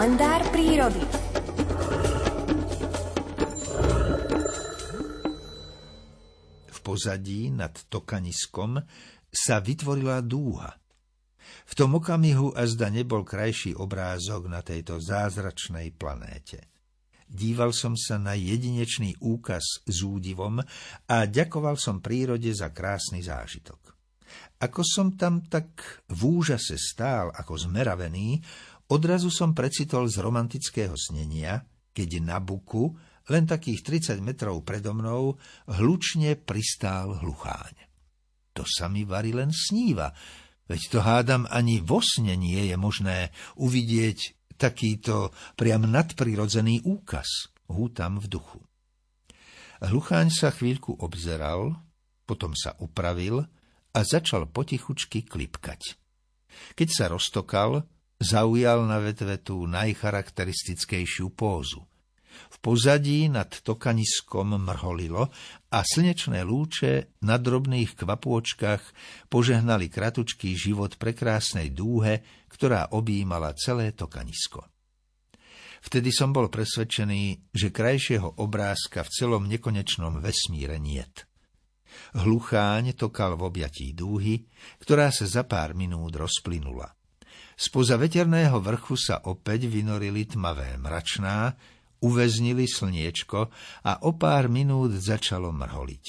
kalendár prírody. V pozadí nad tokaniskom sa vytvorila dúha. V tom okamihu azda nebol krajší obrázok na tejto zázračnej planéte. Díval som sa na jedinečný úkaz s údivom a ďakoval som prírode za krásny zážitok. Ako som tam tak v úžase stál ako zmeravený, odrazu som precitol z romantického snenia, keď na buku, len takých 30 metrov predo mnou, hlučne pristál hlucháň. To sa mi vari len sníva, veď to hádam ani vo sne nie je možné uvidieť takýto priam nadprirodzený úkaz, hútam v duchu. Hlucháň sa chvíľku obzeral, potom sa upravil a začal potichučky klipkať. Keď sa roztokal, zaujal na vetve tú najcharakteristickejšiu pózu. V pozadí nad tokaniskom mrholilo a slnečné lúče na drobných kvapôčkach požehnali kratučký život prekrásnej dúhe, ktorá objímala celé tokanisko. Vtedy som bol presvedčený, že krajšieho obrázka v celom nekonečnom vesmíre niet. Hlucháň tokal v objatí dúhy, ktorá sa za pár minút rozplynula. Spoza veterného vrchu sa opäť vynorili tmavé mračná, uväznili slniečko a o pár minút začalo mrholiť.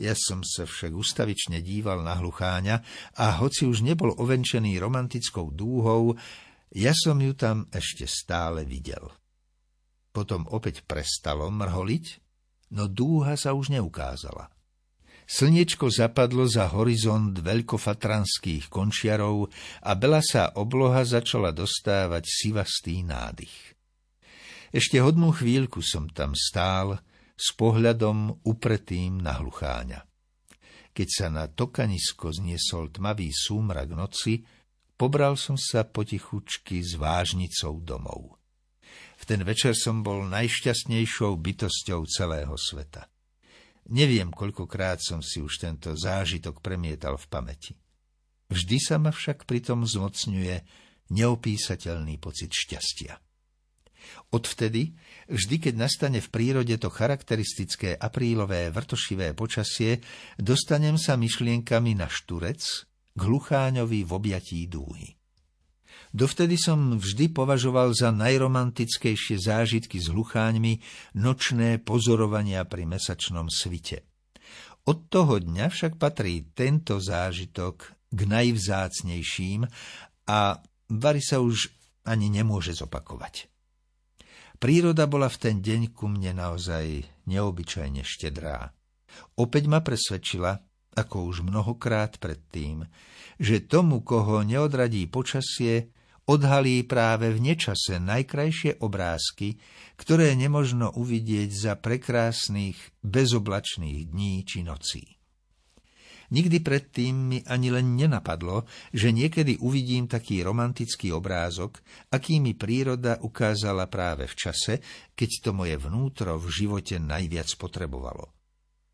Ja som sa však ustavične díval na hlucháňa a hoci už nebol ovenčený romantickou dúhou, ja som ju tam ešte stále videl. Potom opäť prestalo mrholiť, no dúha sa už neukázala. Slniečko zapadlo za horizont veľkofatranských končiarov a belasá obloha začala dostávať sivastý nádych. Ešte hodnú chvíľku som tam stál s pohľadom upretým na hlucháňa. Keď sa na tokanisko zniesol tmavý súmrak noci, pobral som sa potichučky s vážnicou domov. V ten večer som bol najšťastnejšou bytosťou celého sveta. Neviem, koľkokrát som si už tento zážitok premietal v pamäti. Vždy sa ma však pritom zmocňuje neopísateľný pocit šťastia. Odvtedy, vždy keď nastane v prírode to charakteristické aprílové vrtošivé počasie, dostanem sa myšlienkami na šturec k hlucháňovi v objatí dúhy. Dovtedy som vždy považoval za najromantickejšie zážitky s hlucháňmi nočné pozorovania pri mesačnom svite. Od toho dňa však patrí tento zážitok k najvzácnejším a Vary sa už ani nemôže zopakovať. Príroda bola v ten deň ku mne naozaj neobyčajne štedrá. Opäť ma presvedčila, ako už mnohokrát predtým, že tomu, koho neodradí počasie, odhalí práve v nečase najkrajšie obrázky, ktoré nemožno uvidieť za prekrásnych, bezoblačných dní či nocí. Nikdy predtým mi ani len nenapadlo, že niekedy uvidím taký romantický obrázok, aký mi príroda ukázala práve v čase, keď to moje vnútro v živote najviac potrebovalo.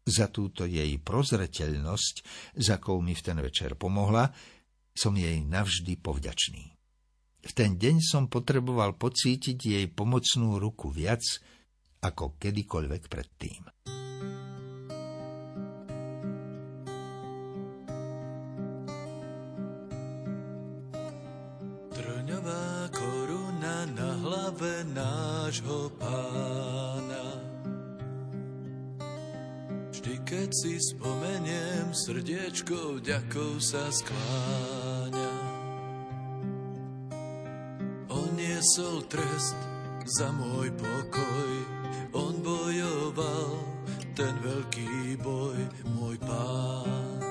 Za túto jej prozreteľnosť, za akou mi v ten večer pomohla, som jej navždy povďačný. V ten deň som potreboval pocítiť jej pomocnú ruku viac ako kedykoľvek predtým. Trňová koruna na hlave nášho pána Vždy, keď si spomeniem, srdiečko vďakov sa skláňa niesol trest za môj pokoj. On bojoval ten veľký boj, môj pán.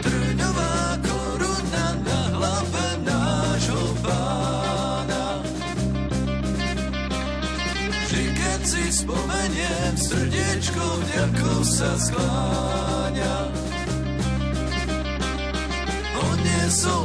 Trňová koruna na hlave nášho pána. Vždy, keď si spomeniem, srdiečko vďakov sa skláňa soul.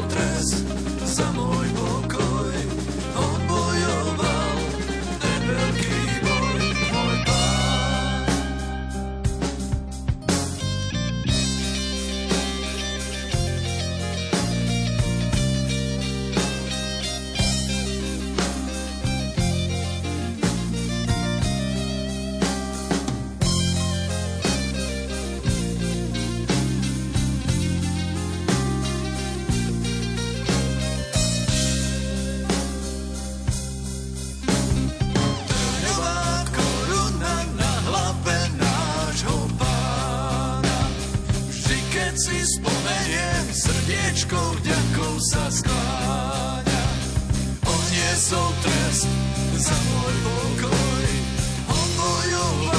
si spomeniem, srdiečko vďakou sa skláňa. Odniesol trest za môj pokoj, on mojou